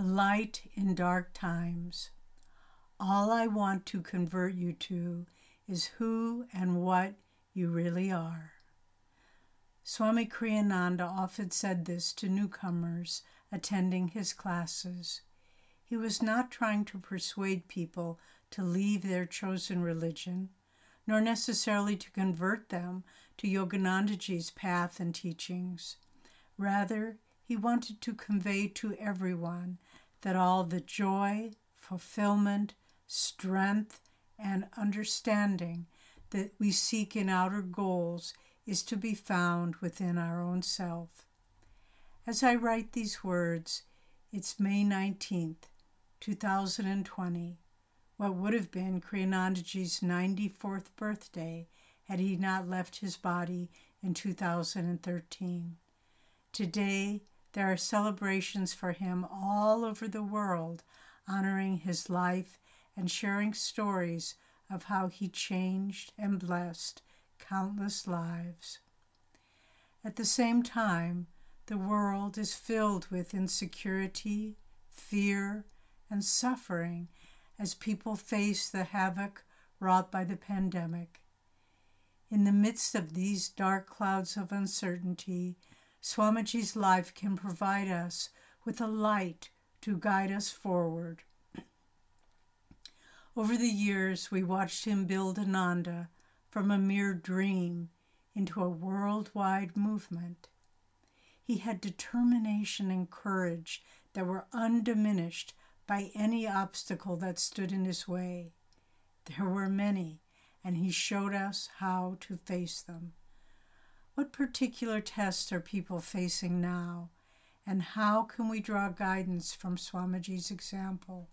a light in dark times. All I want to convert you to is who and what you really are. Swami Kriyananda often said this to newcomers attending his classes. He was not trying to persuade people to leave their chosen religion, nor necessarily to convert them to Yoganandaji's path and teachings. Rather, he wanted to convey to everyone that all the joy, fulfillment, strength, and understanding that we seek in outer goals is to be found within our own self. As I write these words, it's May 19th, 2020, what would have been Kriyanandaji's 94th birthday had he not left his body in 2013. Today, there are celebrations for him all over the world, honoring his life and sharing stories of how he changed and blessed countless lives. At the same time, the world is filled with insecurity, fear, and suffering as people face the havoc wrought by the pandemic. In the midst of these dark clouds of uncertainty, Swamiji's life can provide us with a light to guide us forward. Over the years, we watched him build Ananda from a mere dream into a worldwide movement. He had determination and courage that were undiminished by any obstacle that stood in his way. There were many, and he showed us how to face them. What particular tests are people facing now, and how can we draw guidance from Swamiji's example?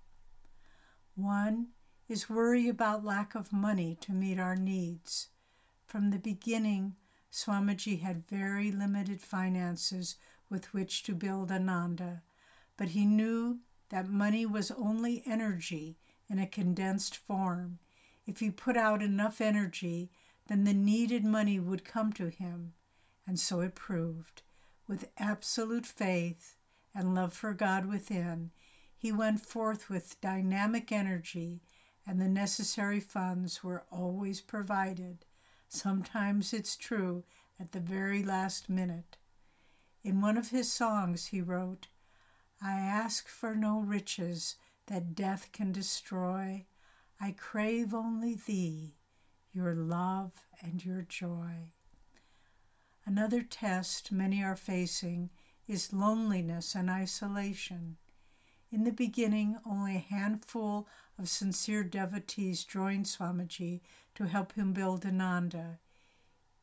One is worry about lack of money to meet our needs. From the beginning, Swamiji had very limited finances with which to build Ananda, but he knew that money was only energy in a condensed form. If he put out enough energy, then the needed money would come to him, and so it proved. With absolute faith and love for God within, he went forth with dynamic energy and the necessary funds were always provided. Sometimes it's true at the very last minute. In one of his songs, he wrote, I ask for no riches that death can destroy. I crave only thee, your love and your joy. Another test many are facing is loneliness and isolation. In the beginning, only a handful of sincere devotees joined Swamiji to help him build Ananda.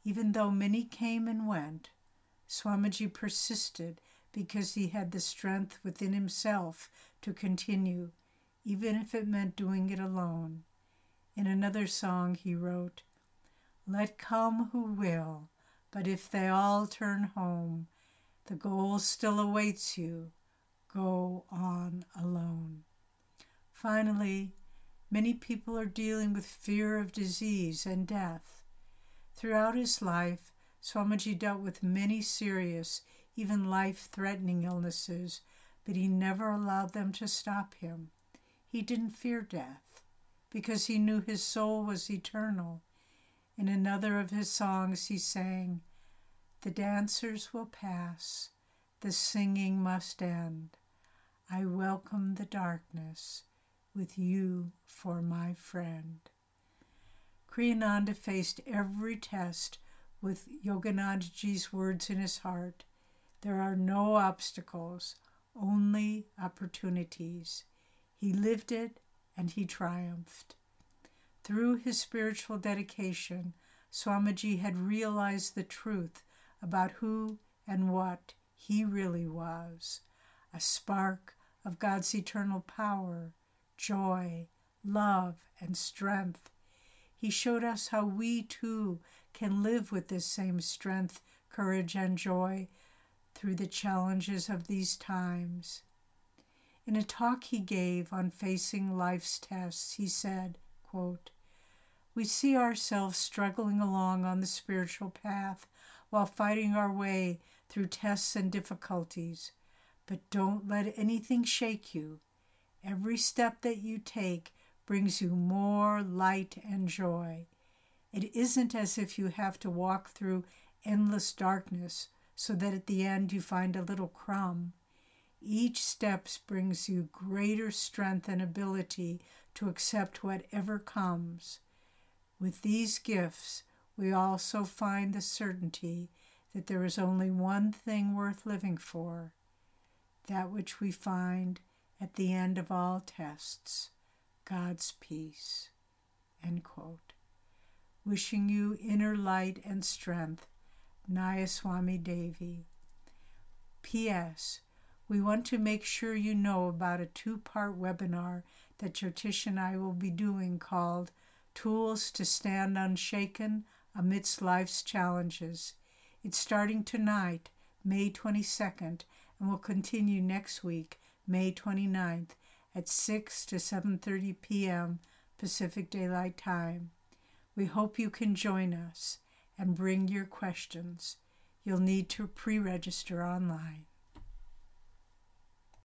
Even though many came and went, Swamiji persisted because he had the strength within himself to continue, even if it meant doing it alone. In another song, he wrote, Let come who will, but if they all turn home, the goal still awaits you. Go on alone. Finally, many people are dealing with fear of disease and death. Throughout his life, Swamiji dealt with many serious, even life threatening illnesses, but he never allowed them to stop him. He didn't fear death because he knew his soul was eternal. In another of his songs, he sang, The dancers will pass, the singing must end. I welcome the darkness with you for my friend. Kriyananda faced every test with Yoganandaji's words in his heart. There are no obstacles, only opportunities. He lived it and he triumphed. Through his spiritual dedication, Swamiji had realized the truth about who and what he really was a spark of God's eternal power joy, love, and strength. He showed us how we too can live with this same strength, courage, and joy through the challenges of these times. In a talk he gave on facing life's tests, he said, We see ourselves struggling along on the spiritual path while fighting our way through tests and difficulties. But don't let anything shake you. Every step that you take brings you more light and joy. It isn't as if you have to walk through endless darkness so that at the end you find a little crumb. Each step brings you greater strength and ability to accept whatever comes. With these gifts, we also find the certainty that there is only one thing worth living for that which we find at the end of all tests God's peace. Wishing you inner light and strength, Nayaswami Devi. P.S. We want to make sure you know about a two part webinar that Jyotish and I will be doing called Tools to Stand Unshaken Amidst Life's Challenges. It's starting tonight, May 22nd, and will continue next week, May 29th, at 6 to 7:30 p.m. Pacific Daylight Time. We hope you can join us and bring your questions. You'll need to pre-register online.